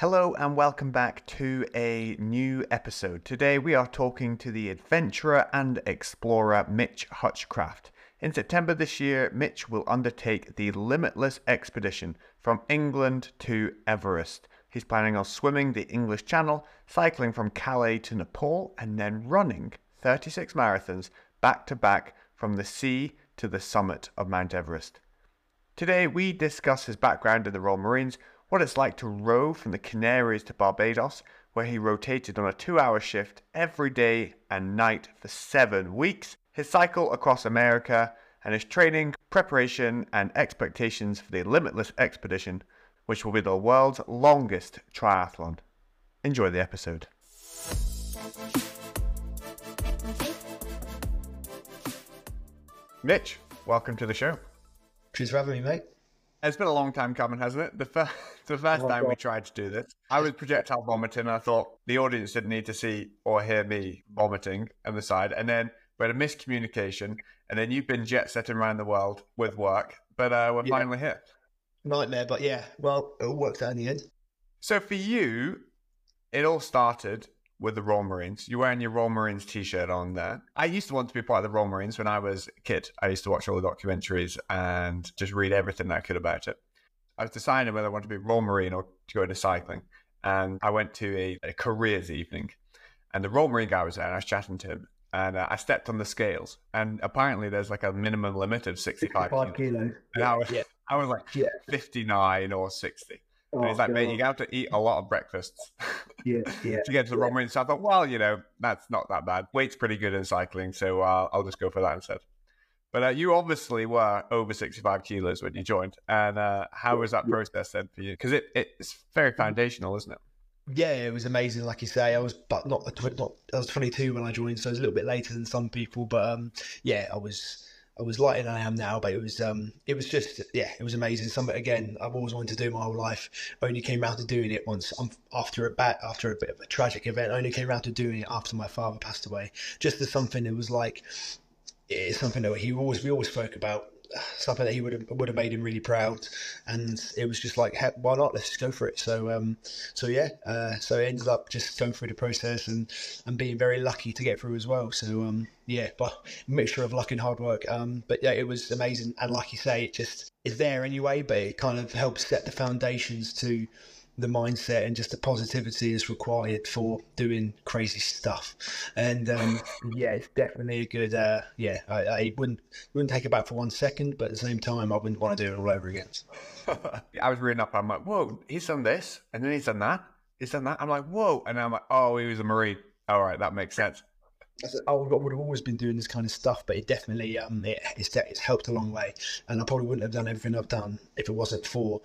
Hello and welcome back to a new episode. Today we are talking to the adventurer and explorer Mitch Hutchcraft. In September this year, Mitch will undertake the Limitless expedition from England to Everest. He's planning on swimming the English Channel, cycling from Calais to Nepal, and then running 36 marathons back to back from the sea to the summit of Mount Everest. Today we discuss his background in the Royal Marines what it's like to row from the Canaries to Barbados, where he rotated on a two hour shift every day and night for seven weeks, his cycle across America, and his training, preparation, and expectations for the Limitless expedition, which will be the world's longest triathlon. Enjoy the episode. Mitch, welcome to the show. Cheers for having me, mate. It's been a long time coming, hasn't it? The first, the first oh, time God. we tried to do this, I was projectile vomiting. And I thought the audience didn't need to see or hear me vomiting on the side. And then we had a miscommunication. And then you've been jet setting around the world with work. But uh, we're yeah. finally here. Nightmare, but yeah. Well, it all worked out in the end. So for you, it all started with the Royal Marines. You're wearing your Royal Marines t-shirt on there. I used to want to be part of the Royal Marines when I was a kid. I used to watch all the documentaries and just read everything I could about it. I was deciding whether I wanted to be Royal Marine or to go into cycling. And I went to a, a careers evening and the Royal Marine guy was there and I was chatting to him and uh, I stepped on the scales and apparently there's like a minimum limit of 65, 65 kilos. And I was, yeah. I was like yeah. 59 or 60. Oh, and he's like, mate, you have to eat a lot of breakfasts yeah, yeah, to get to the yeah. Royal Marines. So I thought, well, you know, that's not that bad. Weight's pretty good in cycling, so uh, I'll just go for that instead. But uh, you obviously were over 65 kilos when you joined. And uh, how was that process then for you? Because it, it's very foundational, isn't it? Yeah, it was amazing. Like you say, I was, but not, not, I was 22 when I joined, so it was a little bit later than some people. But um, yeah, I was I was lighter than I am now, but it was um, it was just yeah, it was amazing. Something again I've always wanted to do my whole life. Only came around to doing it once um, after a bat after a bit of a tragic event. only came around to doing it after my father passed away. Just as something that was like it's something that he always we always spoke about something that he would have would have made him really proud, and it was just like, why not? Let's just go for it. So, um, so yeah, uh, so it ended up just going through the process and and being very lucky to get through as well. So, um, yeah, but mixture of luck and hard work. Um, but yeah, it was amazing, and like you say, it just is there anyway, but it kind of helps set the foundations to the mindset and just the positivity is required for doing crazy stuff. And um, yeah, it's definitely a good. Uh, yeah, I, I, wouldn't wouldn't take it back for one second, but at the same time, I wouldn't want to do it all over again. I was reading up. I'm like, whoa, he's done this, and then he's done that. He's done that. I'm like, whoa, and I'm like, oh, he was a marine. All right, that makes sense. I would have always been doing this kind of stuff, but it definitely um, it, it's, it's helped a long way. And I probably wouldn't have done everything I've done if it wasn't for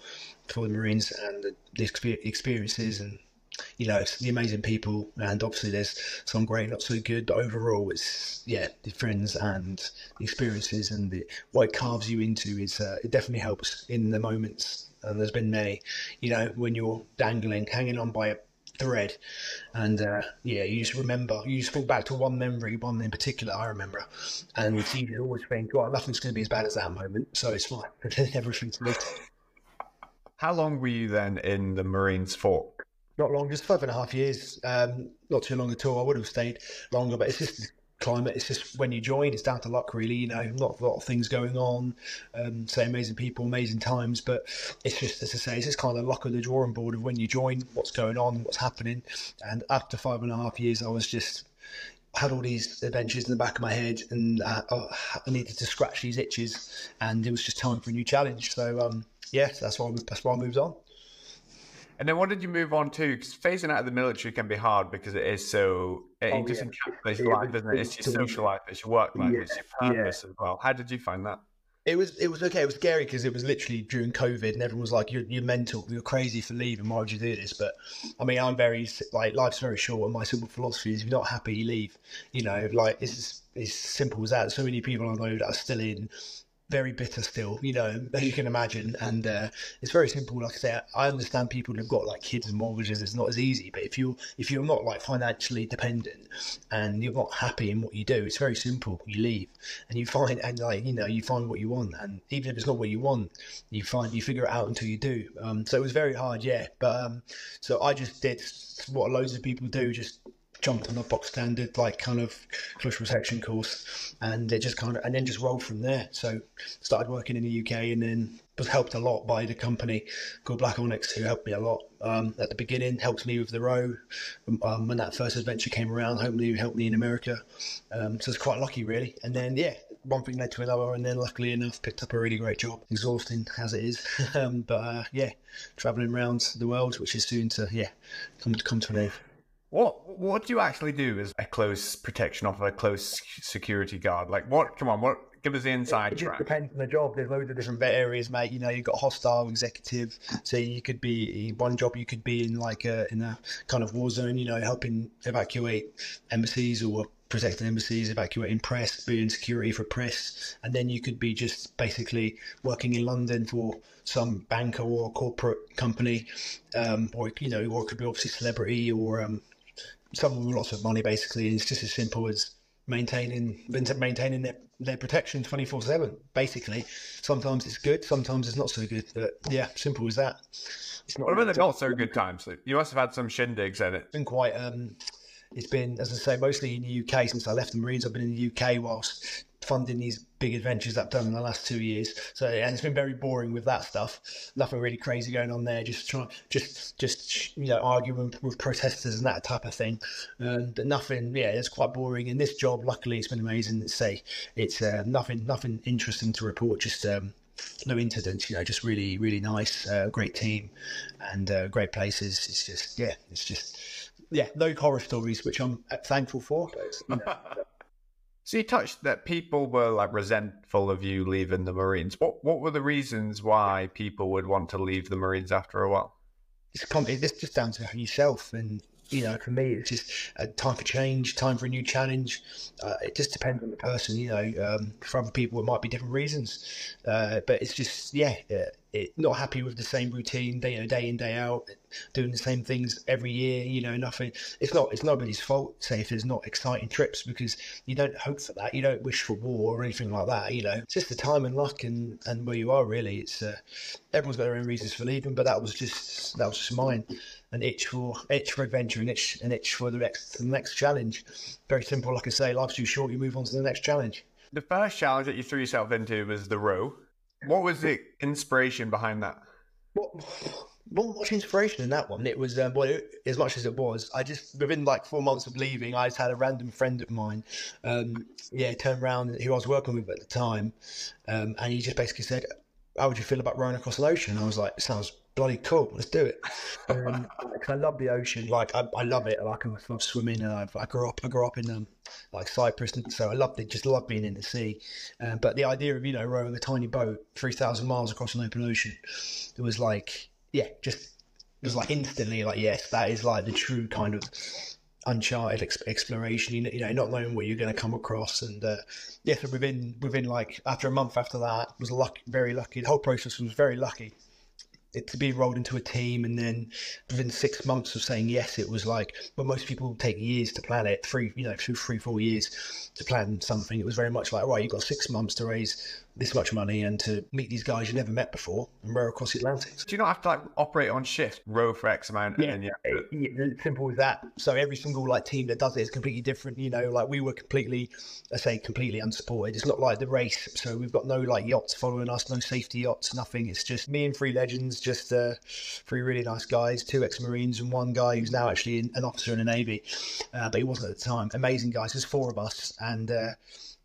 for the Marines and the, the experiences and you know the amazing people. And obviously, there's some great, not so good, but overall, it's yeah, the friends and the experiences and the, what it carves you into is uh, it definitely helps in the moments. And there's been many, you know, when you're dangling, hanging on by a thread. And uh, yeah, you just remember, you just think back to one memory, one in particular I remember. And you just always think, well, nothing's going to be as bad as that moment. So it's fine. Everything's lit. How long were you then in the Marines for? Not long, just five and a half years. Um, not too long at all. I would have stayed longer, but it's just climate. It's just when you join, it's down to luck, really. You know, not a lot of things going on. Um, say amazing people, amazing times, but it's just as I say, it's just kind of luck of the drawing board of when you join, what's going on, what's happening. And after five and a half years, I was just had all these adventures in the back of my head, and uh, I needed to scratch these itches, and it was just time for a new challenge. So um, yeah, that's why that's why I moved on. And then what did you move on to? Because phasing out of the military can be hard because it is so, it oh, just yeah. encapsulates yeah, life, doesn't it? It's your social life, it's your work life, yeah, it's your purpose as well. How did you find that? It was it was okay. It was scary because it was literally during COVID, and everyone was like, "You're, you're mental. You're crazy for leaving. Why would you do this?" But I mean, I'm very like life's very short, and my simple philosophy is: if you're not happy, you leave. You know, like it's as, simple as that. So many people I know that are still in very bitter still, you know, as you can imagine. And uh, it's very simple. Like I say, I understand people who've got like kids and mortgages. It's not as easy. But if you if you're not like financially dependent and you're not happy in what you do, it's very simple. You leave and you find and like you know you find what you want. And even if it's not what you want, you find you figure it out until you do. Um, so it was very hard, yeah. But um, so I just did what loads of people do, just jumped on a box standard like kind of close protection course and it just kind of and then just rolled from there so started working in the uk and then was helped a lot by the company called black onyx who helped me a lot um, at the beginning helped me with the row um, when that first adventure came around hopefully helped me in america um, so it's quite lucky really and then yeah one thing led to another, and then luckily enough, picked up a really great job. Exhausting as it is, um, but uh, yeah, traveling around the world, which is soon to yeah come to come to an end. What what do you actually do as a close protection officer, a close security guard? Like what? Come on, what? Give us the inside it, track. It depends on the job. There's loads of different areas, mate. You know, you've got hostile executive. So you could be one job. You could be in like a in a kind of war zone. You know, helping evacuate embassies or protecting embassies, evacuating press, being security for press, and then you could be just basically working in London for some banker or corporate company, um, or you know, or it could be obviously celebrity or um, someone with lots of money basically. And it's just as simple as maintaining maintaining their, their protection 24 7 basically. Sometimes it's good sometimes it's not so good but yeah simple as that. It's not what about the not so good times. You must have had some shindigs in it. It's been quite um it's been as i say mostly in the uk since i left the marines i've been in the uk whilst funding these big adventures I've done in the last two years. So and it's been very boring with that stuff. Nothing really crazy going on there. Just trying, just just you know, arguing with protesters and that type of thing. And nothing. Yeah, it's quite boring. In this job, luckily, it's been amazing. Say it's uh, nothing, nothing interesting to report. Just um, no incidents, you know, just really, really nice, uh, great team and uh, great places. It's just, yeah, it's just, yeah, no horror stories, which I'm thankful for. You know, so you touched that people were like resentful of you leaving the Marines. What what were the reasons why people would want to leave the Marines after a while? It's, it's just down to yourself and you know, for me, it's just a time for change, time for a new challenge. Uh, it just depends on the person, you know. Um, for other people, it might be different reasons, uh, but it's just yeah, it, not happy with the same routine, day, you know, day in day out, doing the same things every year. You know, nothing. It's not. It's nobody's fault. Say if there's not exciting trips because you don't hope for that. You don't wish for war or anything like that. You know, it's just the time and luck and and where you are really. It's uh, everyone's got their own reasons for leaving, but that was just that was just mine an itch for itch for adventure, an itch an itch for the next the next challenge. Very simple, like I say, life's too short. You move on to the next challenge. The first challenge that you threw yourself into was the row. What was the inspiration behind that? What, what much inspiration in that one? It was um, well, it, as much as it was. I just within like four months of leaving, I just had a random friend of mine, um, yeah, turned around who I was working with at the time, um, and he just basically said, "How would you feel about rowing across the ocean?" And I was like, "Sounds bloody cool. Let's do it. Um, I love the ocean. Like I, I love it. Like I love swimming, and I, I grew up. I grew up in um, like Cyprus, and so I loved it. Just love being in the sea. Um, but the idea of you know rowing a tiny boat three thousand miles across an open ocean, it was like yeah, just it was like instantly like yes, that is like the true kind of uncharted ex- exploration. You know, you know, not knowing what you're going to come across, and uh, yeah, so within within like after a month after that, was lucky, very lucky. The whole process was very lucky it to be rolled into a team and then within six months of saying yes it was like but most people take years to plan it three you know three four years to plan something. It was very much like right you've got six months to raise this much money and to meet these guys you never met before and row across the Atlantic. Do you not have to like operate on shift, row for X amount? Yeah, and yeah. yeah, simple as that. So every single like team that does it is completely different. You know, like we were completely, I say, completely unsupported. It's not like the race, so we've got no like yachts following us, no safety yachts, nothing. It's just me and three legends, just uh, three really nice guys, two ex-marines and one guy who's now actually an officer in the navy, uh, but he wasn't at the time. Amazing guys. There's four of us, and uh,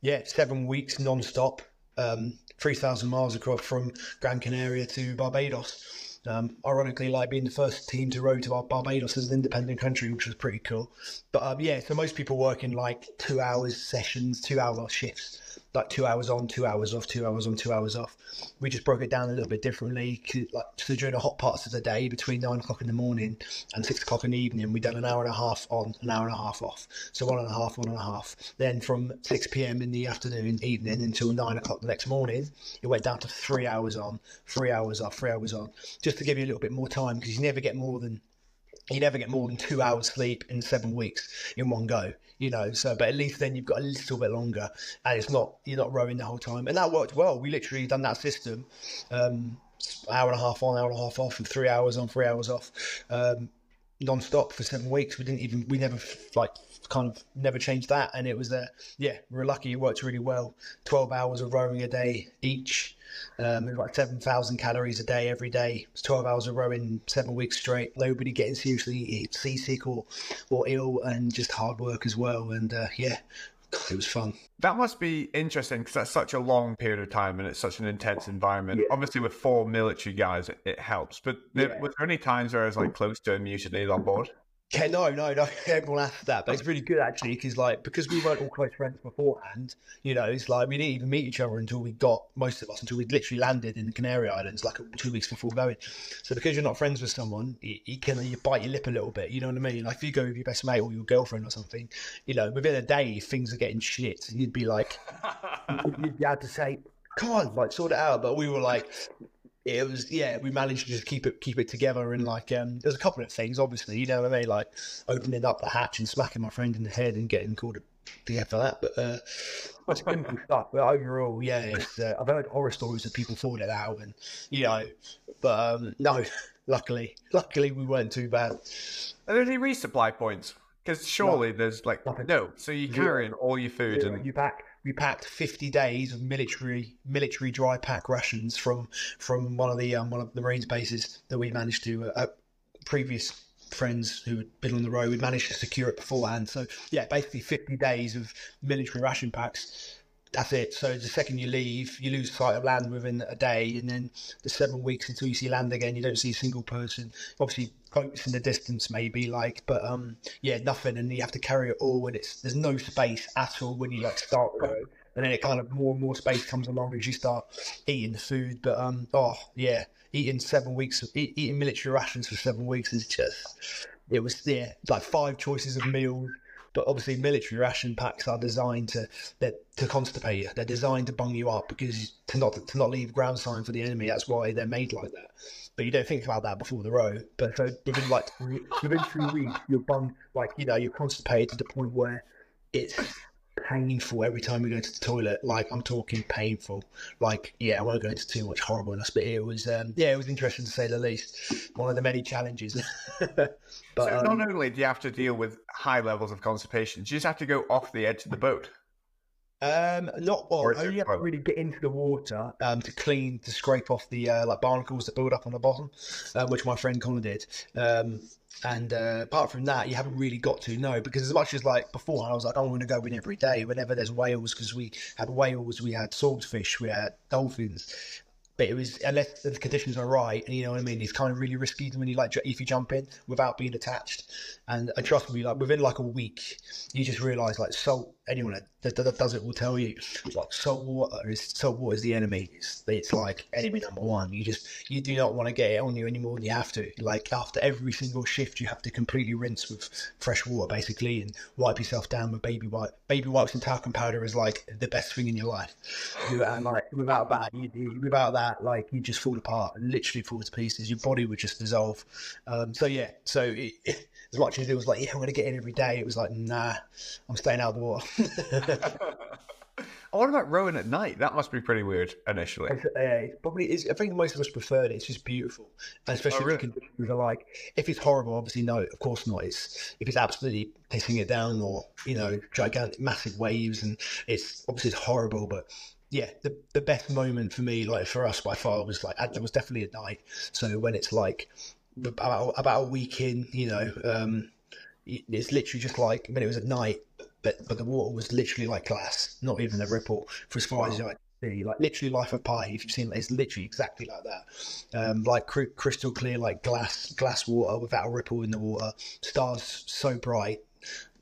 yeah, seven weeks non-stop um, 3,000 miles across from Gran Canaria to Barbados. Um, ironically, like being the first team to row to Barbados as an independent country, which was pretty cool. But um, yeah, so most people work in like two hours sessions, two hour shifts like two hours on, two hours off, two hours on, two hours off. We just broke it down a little bit differently. Like so during the hot parts of the day, between nine o'clock in the morning and six o'clock in the evening, we done an hour and a half on, an hour and a half off. So one and a half, one and a half. Then from six p.m. in the afternoon, evening until nine o'clock the next morning, it went down to three hours on, three hours off, three hours on, just to give you a little bit more time because you never get more than you never get more than two hours sleep in seven weeks in one go you know so but at least then you've got a little bit longer and it's not you're not rowing the whole time. And that worked well. We literally done that system um hour and a half on hour and a half off and three hours on three hours off. Um non-stop for seven weeks we didn't even we never like kind of never changed that and it was there yeah we are lucky it worked really well 12 hours of rowing a day each um, it was like 7,000 calories a day every day. 12 hours of rowing, seven weeks straight. Nobody getting seriously seasick or, or ill, and just hard work as well. And uh, yeah, it was fun. That must be interesting because that's such a long period of time and it's such an intense environment. Yeah. Obviously, with four military guys, it, it helps. But there, yeah. was there any times where I was like close to a mutiny on board? Yeah, no, no, no. Everyone asks that, but it's really good actually because, like, because we weren't all close friends beforehand, you know, it's like we didn't even meet each other until we got most of us until we literally landed in the Canary Islands, like two weeks before going. So because you're not friends with someone, you, you can you bite your lip a little bit. You know what I mean? Like if you go with your best mate or your girlfriend or something, you know, within a day, things are getting shit, you'd be like, you'd be able to say, "Come on, like sort it out." But we were like, it was yeah we managed to just keep it keep it together and like um there's a couple of things obviously you know what I mean like opening up the hatch and smacking my friend in the head and getting called to get for that but uh that's simple stuff but overall yeah it's, uh, I've heard horror stories of people falling out and you know but um no luckily luckily we weren't too bad are there any resupply points because surely no, there's like nothing. no so you carry in all your food Zero. and you pack we packed 50 days of military military dry pack rations from from one of the um, one of the Marines bases that we managed to uh, uh, previous friends who had been on the road. We managed to secure it beforehand. So yeah, basically 50 days of military ration packs that's it. So the second you leave, you lose sight of land within a day, and then the seven weeks until you see land again, you don't see a single person. Obviously, boats in the distance, maybe like, but um, yeah, nothing, and you have to carry it all, and it's there's no space at all when you like start and then it kind of more and more space comes along as you start eating the food. But um, oh yeah, eating seven weeks, of, eating military rations for seven weeks is just it was yeah like five choices of meals but obviously, military ration packs are designed to to constipate you. They're designed to bung you up because to not to not leave ground sign for the enemy. That's why they're made like that. But you don't think about that before the row. But so within like within three weeks, you're bung like you know you're constipated to the point where it's painful every time we go to the toilet. Like I'm talking painful. Like yeah, I won't go into too much horribleness, but it was um, yeah, it was interesting to say the least. One of the many challenges. but so um, not only do you have to deal with high levels of constipation, you just have to go off the edge of the boat. Um, not well. I only have to really get into the water um, to clean, to scrape off the uh, like barnacles that build up on the bottom, uh, which my friend Connor did. Um, and uh, apart from that, you haven't really got to know because as much as like before, I was like, I want to go in every day whenever there's whales because we had whales, we had swordfish, we had dolphins, but it was unless the conditions are right, and you know what I mean. It's kind of really risky when you like if you jump in without being attached. And, and trust me, like within like a week, you just realise like salt. Anyone that, that, that, does it will tell you like salt water is salt water is the enemy. It's, it's like enemy number one. You just you do not want to get it on you anymore than you have to. Like after every single shift, you have to completely rinse with fresh water basically and wipe yourself down with baby wipe. Baby wipes and talcum powder is like the best thing in your life. And like without that, you, without that that, like you just fall apart literally fall to pieces. Your body would just dissolve. Um, so yeah, so it, it, as much as it was like, yeah, I'm going to get in every day, it was like, nah, I'm staying out of the water. Oh, what about rowing at night? That must be pretty weird initially. Yeah, probably is. I think most of us prefer it. It's just beautiful, and especially oh, really? if the conditions are like. If it's horrible, obviously no, of course not. It's if it's absolutely pissing it down, or you know, gigantic, massive waves, and it's obviously it's horrible, but yeah, the the best moment for me, like for us by far, was like there was definitely a night. So when it's like about about a week in, you know, um, it's literally just like when it was at night, but but the water was literally like glass, not even a ripple for as far as I see, like literally Life of Pi. If you've seen it, it's literally exactly like that. Um, like cr- crystal clear, like glass glass water without a ripple in the water. Stars so bright,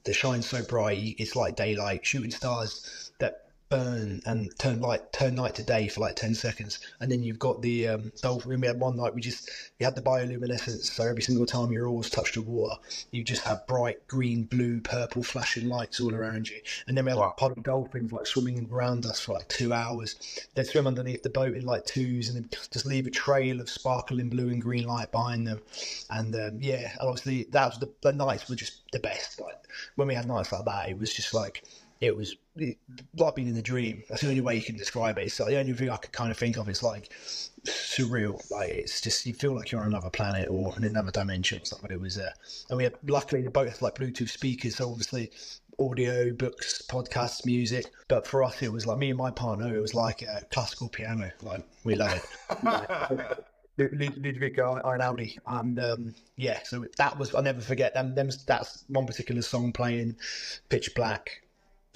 they shine so bright. It's like daylight. Shooting stars that burn and turn light turn night to day for like 10 seconds. And then you've got the um dolphin we had one night we just we had the bioluminescence so every single time your oars touched the water you just have bright green blue purple flashing lights all around you. And then we had Wow. like pod of dolphins like swimming around us for like two hours. They'd swim underneath the boat in like twos and then just leave a trail of sparkling blue and green light behind them. And um, yeah and obviously that was the, the nights were just the best. Like when we had nights like that it was just like it was it, like being in a dream. That's the only way you can describe it. It's like the only thing I could kind of think of is like surreal. Like it's just you feel like you're on another planet or in another dimension or something. It was, uh, and we had luckily the both like Bluetooth speakers, so obviously audio, books, podcasts, music. But for us, it was like me and my partner. It was like a classical piano. Like we love it. Lud- Lud- Ludwig Einaudi, and um, yeah, so that was I'll never forget them. them that's one particular song playing, pitch black,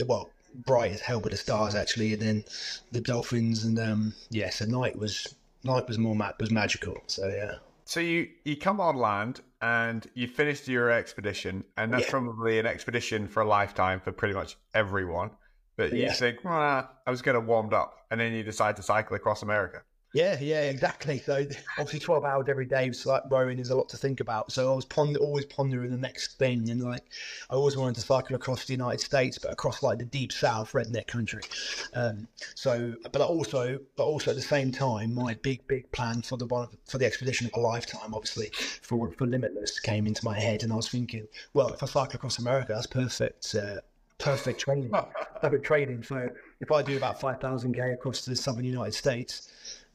well, bright as hell with the stars actually, and then the dolphins, and um, yeah, so night was night was more ma- was magical. So yeah, So you you come on land and you finished your expedition, and that's Yeah. probably an expedition for a lifetime for pretty much everyone. But you Yeah. think, well, I was getting warmed up, and then you decide to cycle across America. Yeah, yeah, exactly. So obviously, twelve hours every day was like rowing is a lot to think about. So I was pond- always pondering the next thing, and like I always wanted to cycle across the United States, but across like the deep South, redneck country. Um, so, but also, but also at the same time, my big, big plan for the one for the expedition of a lifetime, obviously for for Limitless, came into my head, and I was thinking, well, if I cycle across America, that's perfect. Uh, perfect training perfect training so if i do about 5000 k across the southern united states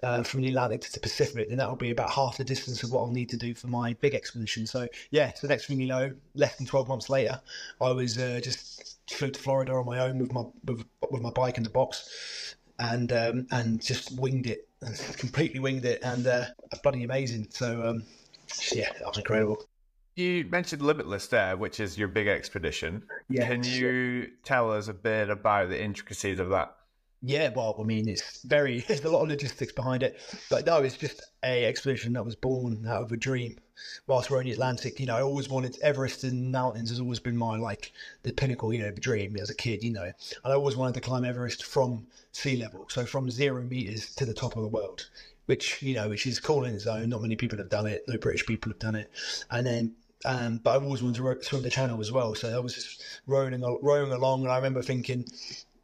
uh, from the Atlantic to the Pacific, then that'll be about half the distance of what I'll need to do for my big expedition. So yeah, so next thing you know, less than twelve months later, I was uh, just flew to Florida on my own with my with, with my bike in the box, and um, and just winged it, completely winged it, and uh, bloody amazing. So um, yeah, that was incredible. You mentioned Limitless there, which is your big expedition. Yeah. Can you tell us a bit about the intricacies of that? Yeah, well, I mean, it's very there's a lot of logistics behind it, but no, it's just a expedition that was born out of a dream. Whilst we're in the Atlantic, you know, I always wanted Everest and mountains has always been my like the pinnacle, you know, dream as a kid, you know, and I always wanted to climb Everest from sea level, so from zero meters to the top of the world, which you know, which is cool in its own. Not many people have done it. No British people have done it, and then um, but I've always wanted to swim the channel as well. So I was just rowing, rowing along, and I remember thinking,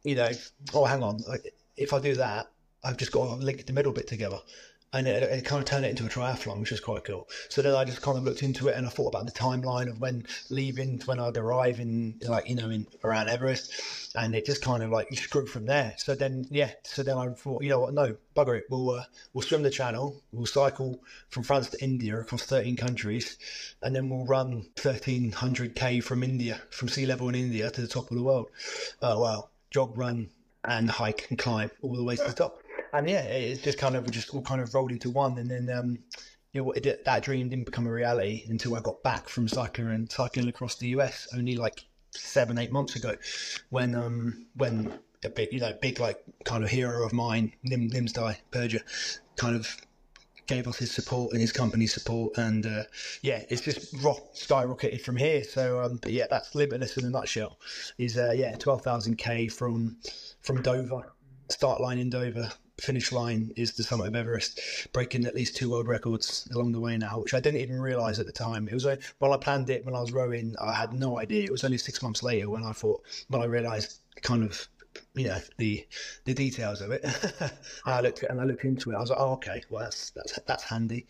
you know, oh, hang on, if I do that, I've just got to link the middle bit together. And it, it kind of turned it into a triathlon, which is quite cool. So then I just kind of looked into it and I thought about the timeline of when leaving, to when I'd arrive in, like, you know, in around Everest. And it just kind of like, you grew from there. So then, yeah, so then I thought, you know what, no, bugger it. We'll, uh, we'll swim the channel, we'll cycle from France to India across 13 countries, and then we'll run 1300k from India, from sea level in India to the top of the world. Oh, wow. Jog, run, and hike and climb all the way to the top. And yeah, it- just kind of just all kind of rolled into one. And then um, you know, it, that dream didn't become a reality until I got back from cycling and cycling across the US only like seven, eight months ago, when um when a big you know big like kind of hero of mine, Nim Nimsdai Purja, kind of gave us his support and his company's support, and uh, yeah, it's just rock skyrocketed from here. So, um, but yeah, that's limitless in a nutshell. Is uh, yeah, twelve thousand k from from Dover, start line in Dover, finish line is the summit of Everest, breaking at least two world records along the way now, which I didn't even realise at the time. It was uh, when I planned it when I was rowing, I had no idea. It was only six months later when I thought when I realised kind of you know the the details of it. I looked and I looked into it. I was like, oh, okay, well that's that's that's handy.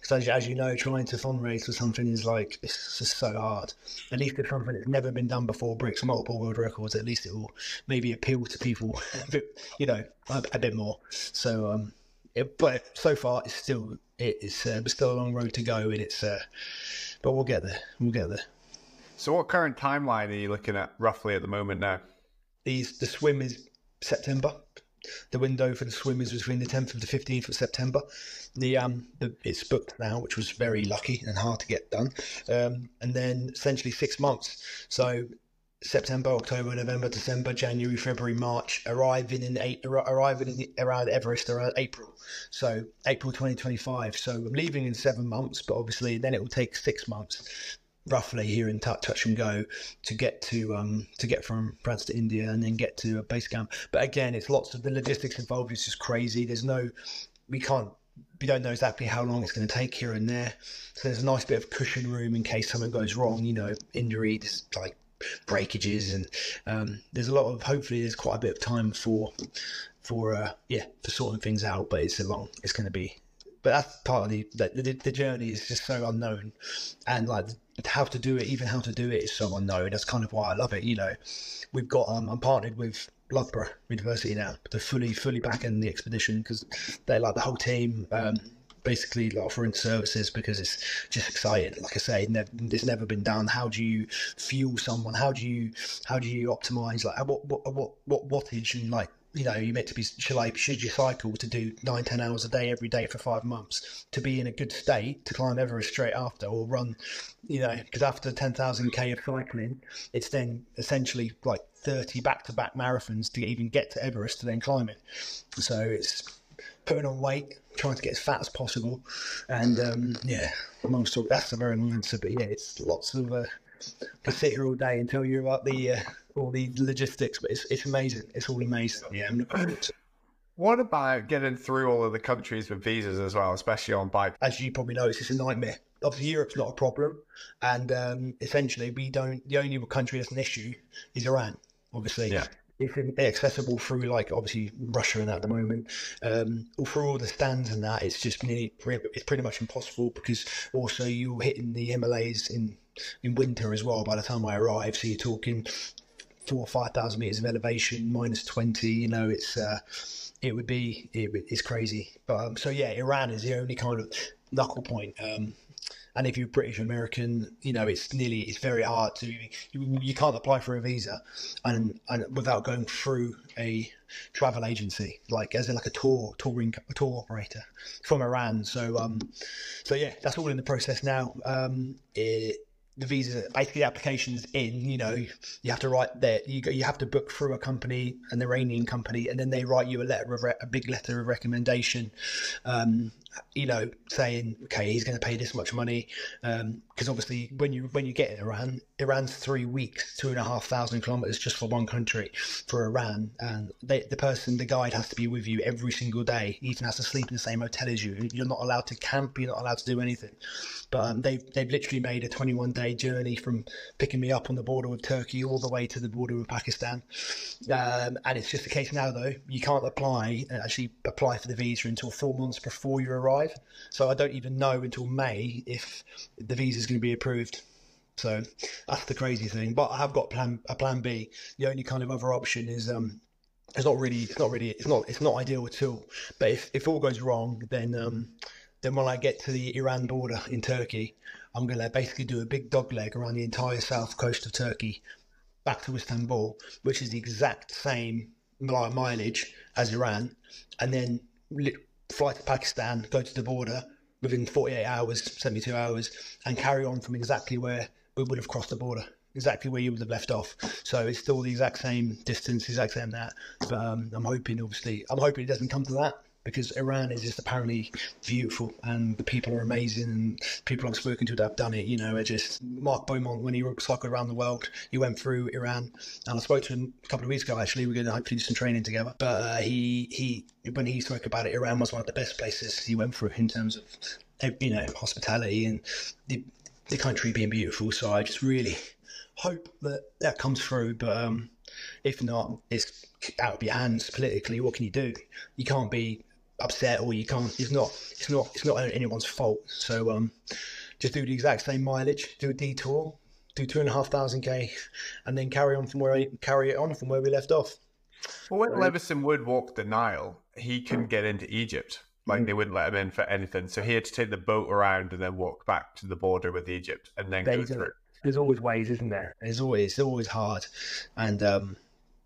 Because as, as you know, trying to fundraise for something is like it's just so hard. At least if something that's never been done before breaks multiple world records, at least it will maybe appeal to people, you know, a, a bit more. So, um, it, but so far it's still it's uh, it's still a long road to go, and it's uh, but we'll get there. We'll get there. So, what current timeline are you looking at roughly at the moment now? These the swim is September. The window for the swim is between the 10th and the 15th of September. The um, the, it's booked now, which was very lucky and hard to get done. Um, and then essentially six months. So September, October, November, December, January, February, March, arriving in eight, arriving in the, around Everest around April. So April 2025. So I'm leaving in seven months, but obviously then it will take six months roughly here in touch, touch and go to get to um to get from France to India and then get to a base camp. But again, it's lots of the logistics involved. It's just crazy. There's no, we can't we don't know exactly how long it's going to take here and there. So there's a nice bit of cushion room in case something goes wrong, you know, injury, injuries, like breakages, and um, there's a lot of. Hopefully, there's quite a bit of time for for uh, yeah for sorting things out. But it's a long. It's going to be. But that's part of the, the journey is just so unknown, and like how to do it, even how to do it is so unknown. That's kind of why I love it. You know, we've got um, I'm partnered with Loughborough University now. They're fully fully back in the expedition because they like the whole team. Um, basically offering services because it's just exciting. Like I say, ne- it's never been done. How do you fuel someone? How do you how do you optimize? Like what what what what wattage and like you know, you're meant to be, should, I, should you cycle to do nine, 10 hours a day every day for five months to be in a good state to climb Everest straight after or run, you know, because after 10,000K of cycling, it's then essentially like 30 back to back marathons to even get to Everest to then climb it. So it's putting on weight, trying to get as fat as possible. And um, yeah, amongst all that's a very long answer, but yeah, it's lots of. Uh, sit here all day and tell you about the uh, all the logistics, but it's it's amazing. It's all amazing. Yeah. What about getting through all of the countries with visas as well, especially on bike? As you probably know, it's just a nightmare. Obviously, Europe's not a problem, and um, essentially, we don't. The only country that's an issue is Iran. Obviously, yeah it's accessible through like obviously Russia and that at the moment. Um, through all the stands and that, it's just nearly it's pretty much impossible because also you're hitting the Himalayas in in winter as well. By the time I arrive, so you're talking four or five thousand meters of elevation, minus twenty. You know, it's uh, it would be it, it's crazy. But um, so yeah, Iran is the only kind of knuckle point. Um, and if you're British American, you know it's nearly it's very hard to you, you can't apply for a visa and, and without going through a travel agency like as in like a tour touring a tour operator from Iran. So um so yeah, that's all in the process now. Um, it, the visa basically application's in you know you have to write that you go, you have to book through a company an iranian company and then they write you a letter of re- a big letter of recommendation um, you know, saying, okay, he's going to pay this much money, because um, obviously when you when you get in Iran, Iran's three weeks, two and a half thousand kilometers just for one country, for Iran, and they, the person, the guide has to be with you every single day. He even has to sleep in the same hotel as you. You're not allowed to camp. You're not allowed to do anything. But um, they've they've literally made a 21 day journey from picking me up on the border with Turkey all the way to the border with Pakistan, um, and it's just the case now though you can't apply actually apply for the visa until four months before you're arrive. So I don't even know until May if the visa is going to be approved. So that's the crazy thing. But I have got plan a plan B. The only kind of other option is um, it's not really, it's not really, it's not, it's not ideal at all. But if, if all goes wrong, then um, then when I get to the Iran border in Turkey, I'm going to basically do a big dog leg around the entire south coast of Turkey, back to Istanbul, which is the exact same mileage as Iran, and then fly to Pakistan, go to the border within 48 hours, 72 hours, and carry on from exactly where we would have crossed the border, exactly where you would have left off. So it's still the exact same distance, exact same that. But um, I'm hoping, obviously, I'm hoping it doesn't come to that because Iran is just apparently beautiful and the people are amazing and people I've spoken to that have done it, you know, are just Mark Beaumont when he cycled around the world, he went through Iran and I spoke to him a couple of weeks ago actually, we're going to hopefully do some training together. But uh, he he when he spoke about it, Iran was one of the best places he went through in terms of you know hospitality and the the country being beautiful. So I just really hope that that comes through. But um, if not, it's out of your hands politically. What can you do? You can't be upset or you can't. It's not. It's not. It's not anyone's fault. So um, just do the exact same mileage. Do a detour. Do two and a half thousand k, and then carry on from where I carry it on from where we left off. Well, when Levison Wood walk the Nile, he couldn't get into Egypt. Like mm. they wouldn't let him in for anything, so he had to take the boat around and then walk back to the border with Egypt and then go through. There's always ways, isn't there? There's always, it's always hard, and um,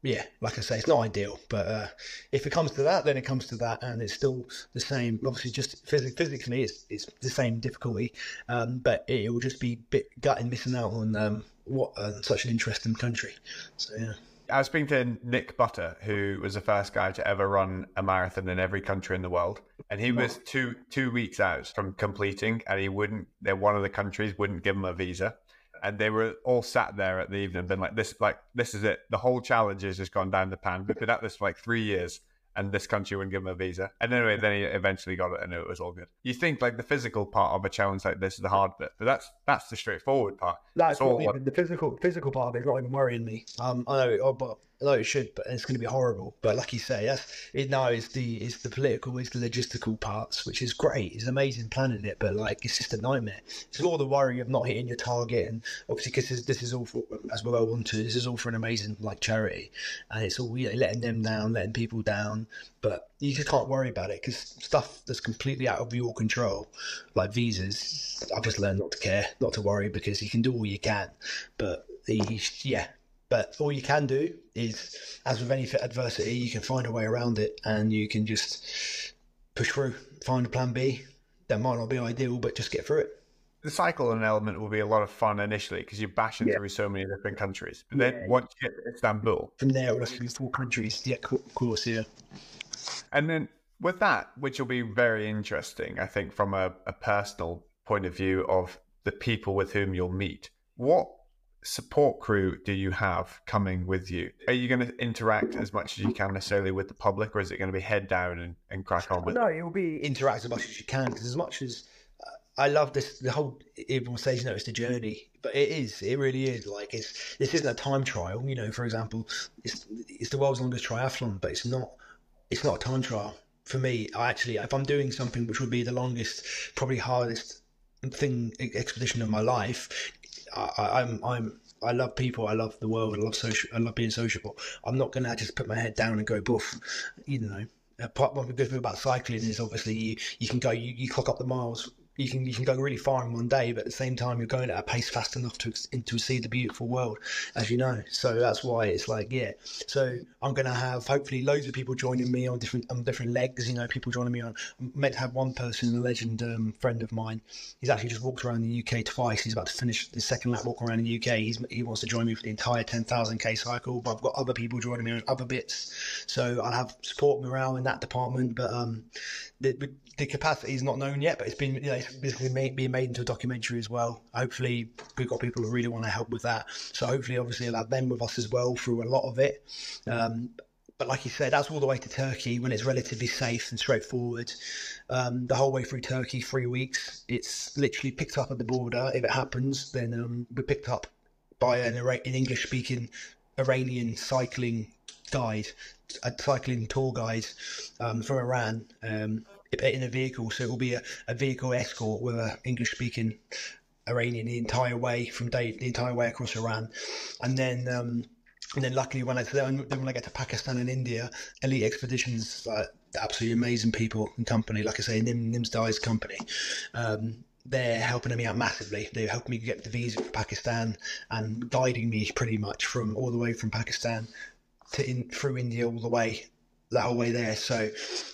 yeah, like I say, it's not ideal, but uh, if it comes to that, then it comes to that, and it's still the same. Obviously, just phys- physically, it's, it's the same difficulty, um, but it, will just be a bit gutting missing out on um, what uh, such an interesting country. So yeah. I was speaking to Nick Butter, who was the first guy to ever run a marathon in every country in the world, and he was two two weeks out from completing, and he wouldn't. One of the countries wouldn't give him a visa, and they were all sat there at the evening, been like, "This, like, this is it. The whole challenge has just gone down the pan. We've been at this for like three years, and this country wouldn't give him a visa. And anyway, then he eventually got it, and it was all good. You think like the physical part of a challenge like this is the hard bit, but that's that's the straightforward part. That's all. Even, the physical physical part of it's not even worrying me. Um, I know, oh, but no, it should, but it's going to be horrible. But like you say, that's it. Now it's the it's the political, it's the logistical parts, which is great. It's amazing planning it, but like it's just a nightmare. It's all the worry of not hitting your target, and obviously because this, this, is all for, as well on to, this is all for an amazing like charity, and it's all you know, letting them down, letting people down. But you just can't worry about it because stuff that's completely out of your control, like visas. I've just learned not to care, not to worry because you can do all you can, but the yeah but all you can do is, as with any adversity, you can find a way around it and you can just push through, find a plan B. That might not be ideal, but just get through it. The cycling element will be a lot of fun initially because you're bashing yeah. through so many different countries. But then yeah. once you get to Istanbul, from there it'll be four countries. Yeah, of course, yeah. And then with that, which will be very interesting, I think, from a, a personal point of view of the people with whom you'll meet. What support crew do you have coming with you? Are you going to interact as much as you can necessarily with the public, or is it going to be head down and, and crack on with? No, it will be interact as much as you can because as much as uh, I love this, the whole everyone says you know it's the journey, but it is, it really is. Like it's this isn't a time trial. You know, for example, it's it's the world's longest triathlon, but it's not it's not a time trial for me. I actually, if I'm doing something which would be the longest, probably hardest thing expedition of my life I, am I'm, I'm I love people. I love the world. I love social. I love being sociable. I'm not gonna just put my head down and go boof. You know, part one good thing about cycling is obviously you, you can go you, you clock up the miles you can you can go really far in one day, but at the same time you're going at a pace fast enough to to see the beautiful world, as you know. So that's why it's like yeah. So I'm gonna have hopefully loads of people joining me on different on different legs. You know, people joining me on. I'm meant to have one person, a legend um, friend of mine. He's actually just walked around the UK twice. He's about to finish his second lap walk around the UK. He's, he wants to join me for the entire 10,000k cycle. But I've got other people joining me on other bits, so I'll have support morale in that department. But um, the, the capacity is not known yet, but it's been you know, basically made, being made into a documentary as well. Hopefully, we've got people who really want to help with that. So hopefully, obviously, have them with us as well through a lot of it. Um, but like you said, that's all the way to Turkey when it's relatively safe and straightforward. Um, the whole way through Turkey, three weeks. It's literally picked up at the border. If it happens, then um, we're picked up by an, an English-speaking Iranian cycling guide, a cycling tour guide um, from Iran um, in a vehicle. So it will be a, a vehicle escort with an English speaking Iranian the entire way from day, the entire way across Iran. And then um, and then luckily when I then when I get to Pakistan and India, Elite Expeditions, uh, absolutely amazing people and company. Like I say, Nim Nimsdai's company. Um, they're helping me out massively. They're helping me get the visa for Pakistan and guiding me pretty much from all the way from Pakistan to in through India all the way that whole way there. So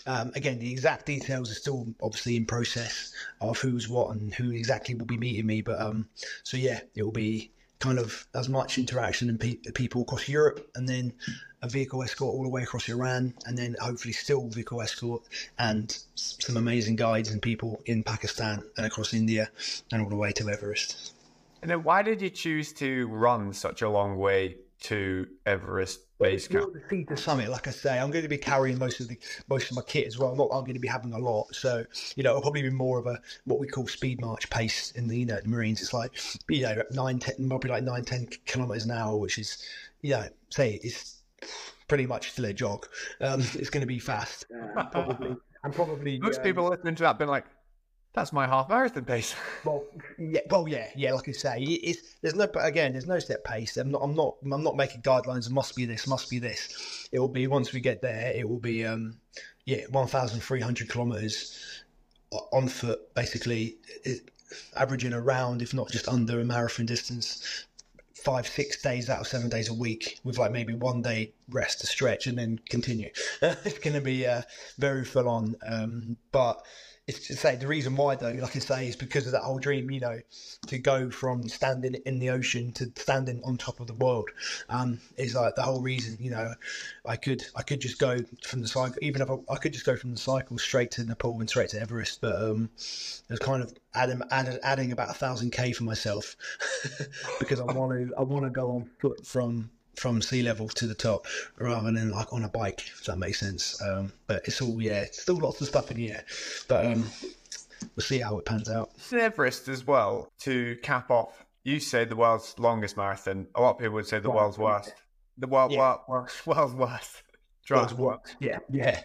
um, again, the exact details are still obviously in process of who's what and who exactly will be meeting me. But um, so yeah, it will be kind of as much interaction and pe- people across Europe, and then a vehicle escort all the way across Iran, and then hopefully still vehicle escort and some amazing guides and people in Pakistan and across India and all the way to Everest. And then, why did you choose to run such a long way to Everest base camp. The feed the summit, like I say, I'm going to be carrying most of the most of my kit as well. I'm, Not I'm going to be having a lot, so you know it'll probably be more of a what we call speed march pace in the you know the Marines. It's like you know nine ten, probably like nine ten kilometers an hour, which is you know say it's pretty much still a jog. Um, it's going to be fast, uh, probably. And probably most um, people listening to that been like, that's my half marathon pace. well, yeah, well, yeah, yeah. Like I say, it's there's no, again, there's no set pace. I'm not, I'm not, I'm not making guidelines. Must be this, must be this. It will be once we get there. It will be, um, yeah, 1,300 kilometers on foot, basically, averaging around, if not just under, a marathon distance five, six days out of seven days a week with like maybe one day rest to stretch and then continue. it's going to be uh, very full on. Um, but it's to say the reason why though, like I say, is because of that whole dream, you know, to go from standing in the ocean to standing on top of the world. Um, is like the whole reason, you know, I could I could just go from the cycle, even if I, I could just go from the cycle straight to Nepal and straight to Everest, but um, was kind of adding adding, adding about a thousand k for myself because I want to I want to go on foot from from sea level to the top rather than like on a bike, if that makes sense. Um, but it's all, yeah, it's still lots of stuff in here. But um, we'll see how it pans out. Everest as well, to cap off, you say the world's longest marathon. A lot of people would say the world's worst. The world, yeah. world, world's worst. Drugs work. Yeah, yeah.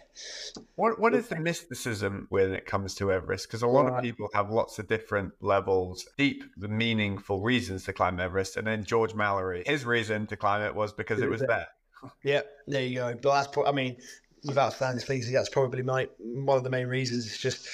What what is the mysticism when it comes to Everest? Because a lot of people have lots of different levels, deep, meaningful reasons to climb Everest. And then George Mallory, his reason to climb it was because it was there. Yeah, there you go. But that's, pro- I mean, without standing sleazy, that's probably my one of the main reasons. It's just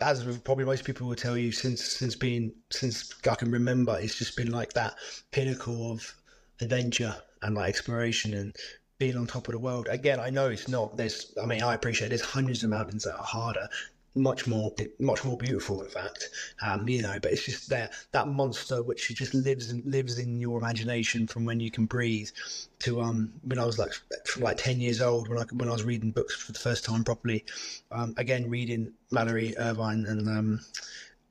as probably most people will tell you since since being since I can remember, it's just been like that pinnacle of adventure and like exploration and being on top of the world. Again, I know it's not. There's, I mean, I appreciate there's hundreds of mountains that are harder, much more, much more beautiful, in fact. Um, you know, but it's just that that monster which just lives and lives in your imagination from when you can breathe. To um, when I was like like ten years old, when I when I was reading books for the first time properly. Um, again, reading Mallory Irvine and um,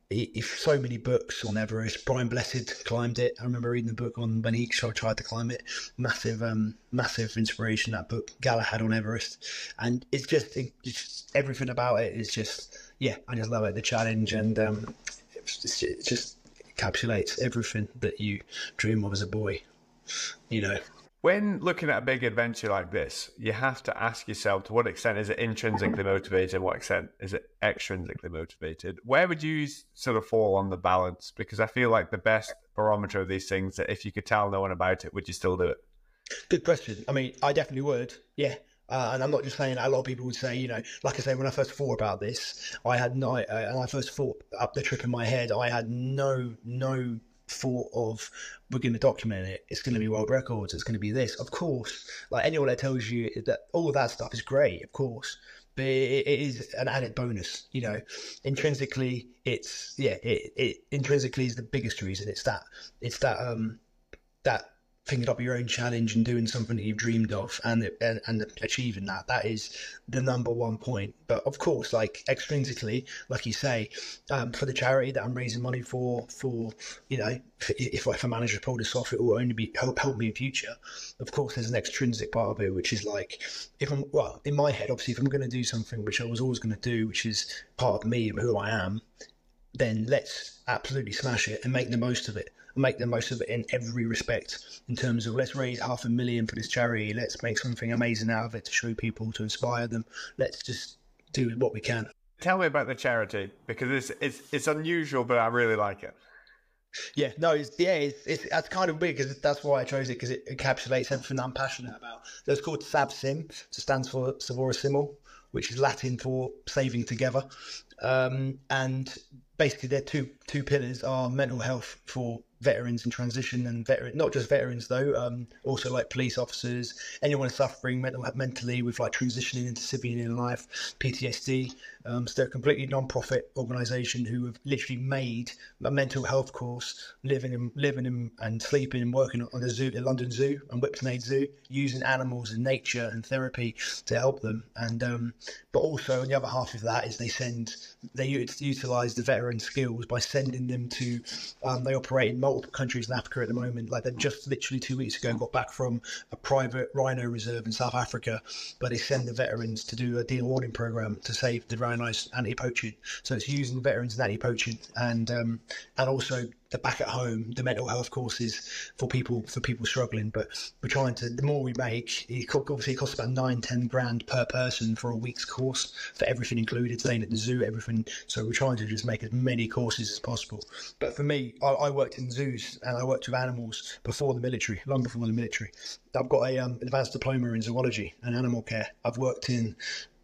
he, so many books on Everest. Brian Blessed climbed it. I remember reading the book on when he tried to climb it. Massive, um, massive inspiration that book. Galahad on Everest, and it's just, it's just everything about it is just yeah. I just love it. The challenge and um, just, it just encapsulates everything that you dream of as a boy. You know. When looking at a big adventure like this, you have to ask yourself to what extent is it intrinsically motivated and what extent is it extrinsically motivated? Where would you sort of fall on the balance? Because I feel like the best barometer of these things that if you could tell no one about it, would you still do it? Good question. I mean, I definitely would. Yeah. Uh, and I'm not just saying that. A lot of people would say, you know, like I say, when I first thought about this, I had no, uh, and I first thought up the trip in my head, I had no, no thought of we're going to document it. It's going to be world records. It's going to be this. Of course, like anyone that tells you that all that stuff is great, of course, but it, it is an added bonus. You know, intrinsically, it's yeah, it, it intrinsically is the biggest reason. It's that it's that um that picking up your own challenge and doing something that you've dreamed of and, and and achieving that that is the number one point. But of course like extrinsically like you say um, for the charity that i'm raising money for for you know if, if i manage to pull this off it will only be help, help me in future. Of course there's an extrinsic part of it which is like if i'm well in my head obviously if i'm going to do something which i was always going to do which is part of me and who i am then let's absolutely smash it and make the most of it make the most of it in every respect in terms of let's raise half a million for this charity let's make something amazing out of it to show people to inspire them let's just do what we can tell me about the charity because it's it's, it's unusual but i really like it yeah, no, it's yeah, it's, it's that's kind of weird because that's why I chose it because it encapsulates everything I'm passionate about. So it's called SAVSIM, so it stands for Savora Simul, which is Latin for saving together. Um, and basically, their two two pillars are mental health for veterans in transition and veteran, not just veterans though, um, also like police officers, anyone suffering mental, mentally with like transitioning into civilian life, PTSD. Um, so they're a completely non-profit organisation who have literally made a mental health course, living and living in, and sleeping and working on the zoo, the London Zoo and Whipsnade Zoo, using animals and nature and therapy to help them. And um, but also the other half of that is they send they utilise the veteran skills by sending them to um, they operate in multiple countries in Africa at the moment. Like they just literally two weeks ago got back from a private rhino reserve in South Africa, but they send the veterans to do a dehorning program to save the rhinos anti-poaching. So it's using veterans and anti-poaching, and um, and also the back at home, the mental health courses for people for people struggling. But we're trying to. The more we make, it obviously it costs about nine, ten grand per person for a week's course for everything included, staying at the zoo, everything. So we're trying to just make as many courses as possible. But for me, I, I worked in zoos and I worked with animals before the military, long before the military. I've got a um, advanced diploma in zoology and animal care. I've worked in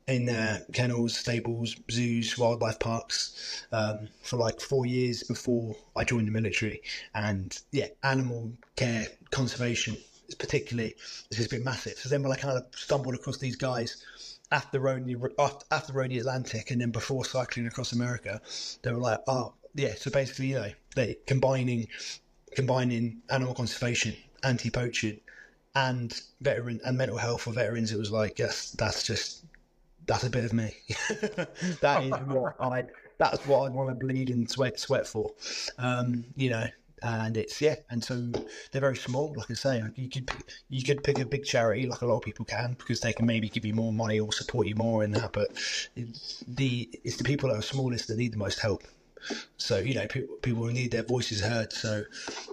in uh, kennels, stables, zoos, wildlife parks um, for like four years before I joined the military. And yeah, animal care, conservation, particularly, this has been massive. So then when I kind of stumbled across these guys after rowing the, after rowing the Atlantic and then before cycling across America, they were like, oh yeah. So basically, you know, they combining combining animal conservation, anti-poaching, and veteran and mental health for veterans. It was like, yes, that's just that's a bit of me. that is what I. That's what I want to bleed and sweat sweat for. Um, you know, and it's yeah, and so they're very small. Like I say, you could you could pick a big charity, like a lot of people can, because they can maybe give you more money or support you more in that. But the it's the people that are smallest that need the most help. So you know, people, people need their voices heard. So,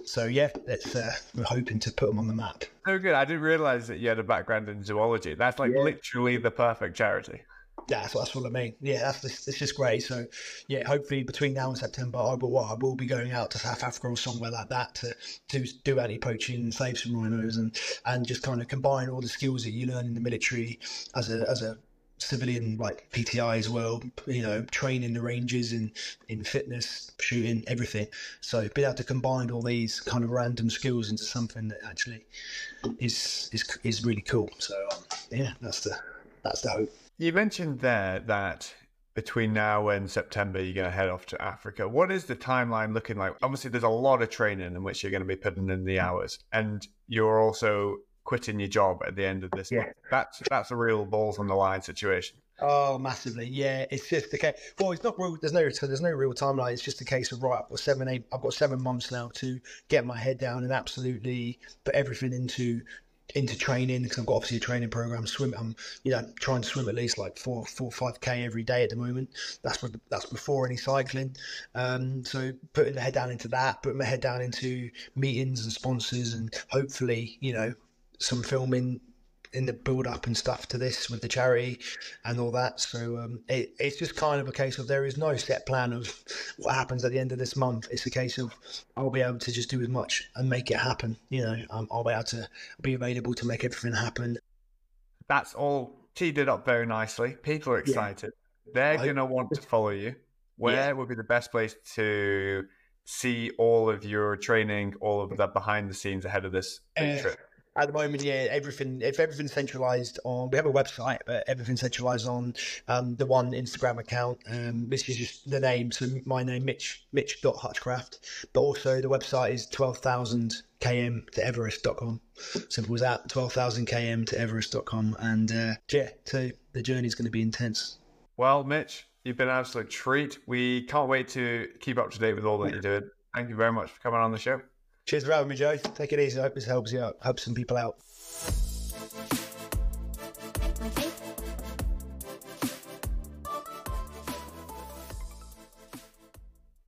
so yeah, it's uh, we're hoping to put them on the map. So good. I didn't realize that you had a background in zoology. That's like yeah. literally the perfect charity. Yeah, that's, that's what I mean. Yeah, that's it's just great. So, yeah, hopefully between now and September, I will I will be going out to South Africa or somewhere like that to to do anti poaching and save some rhinos and and just kind of combine all the skills that you learn in the military as a as a civilian like PTI as well, you know, training the ranges in in fitness, shooting, everything. So being able to combine all these kind of random skills into something that actually is is is really cool. So um, yeah, that's the that's the hope. You mentioned there that between now and September, you're going to head off to Africa. What is the timeline looking like? Obviously, there's a lot of training in which you're going to be putting in the hours, and you're also quitting your job at the end of this. Yeah, that's that's a real balls on the line situation. Oh, massively. Yeah, it's just the case. Well, it's not real. There's no there's no real timeline. It's just a case of right. I've got seven, eight. I've got seven months now to get my head down and absolutely put everything into into training because I've got obviously a training program. Swim, I'm you know trying to swim at least like four, four, five k every day at the moment. That's that's before any cycling. Um, so putting the head down into that, putting my head down into meetings and sponsors, and hopefully you know some filming in the build up and stuff to this with the charity and all that. So um, it, it's just kind of a case of there is no set plan of what happens at the end of this month. It's a case of I'll be able to just do as much and make it happen. You know, um, I'll be able to be available to make everything happen. That's all teed it up very nicely. People are excited. Yeah. They're going to want to follow you. Where yeah. would be the best place to see all of your training, all of the behind the scenes ahead of this uh, trip? At the moment, yeah, everything if everything's centralized on we have a website, but everything's centralized on um, the one Instagram account. Um, this is just the name, so my name Mitch Mitch Hutchcraft, but also the website is twelve thousand km to everest.com. Simple as that, twelve thousand km to everest.com, and uh, yeah, so the journey is going to be intense. Well, Mitch, you've been an absolute treat. We can't wait to keep up to date with all that you're doing. Thank you very much for coming on the show. Cheers for having me, Joe. Take it easy. I hope this helps you out, helps some people out.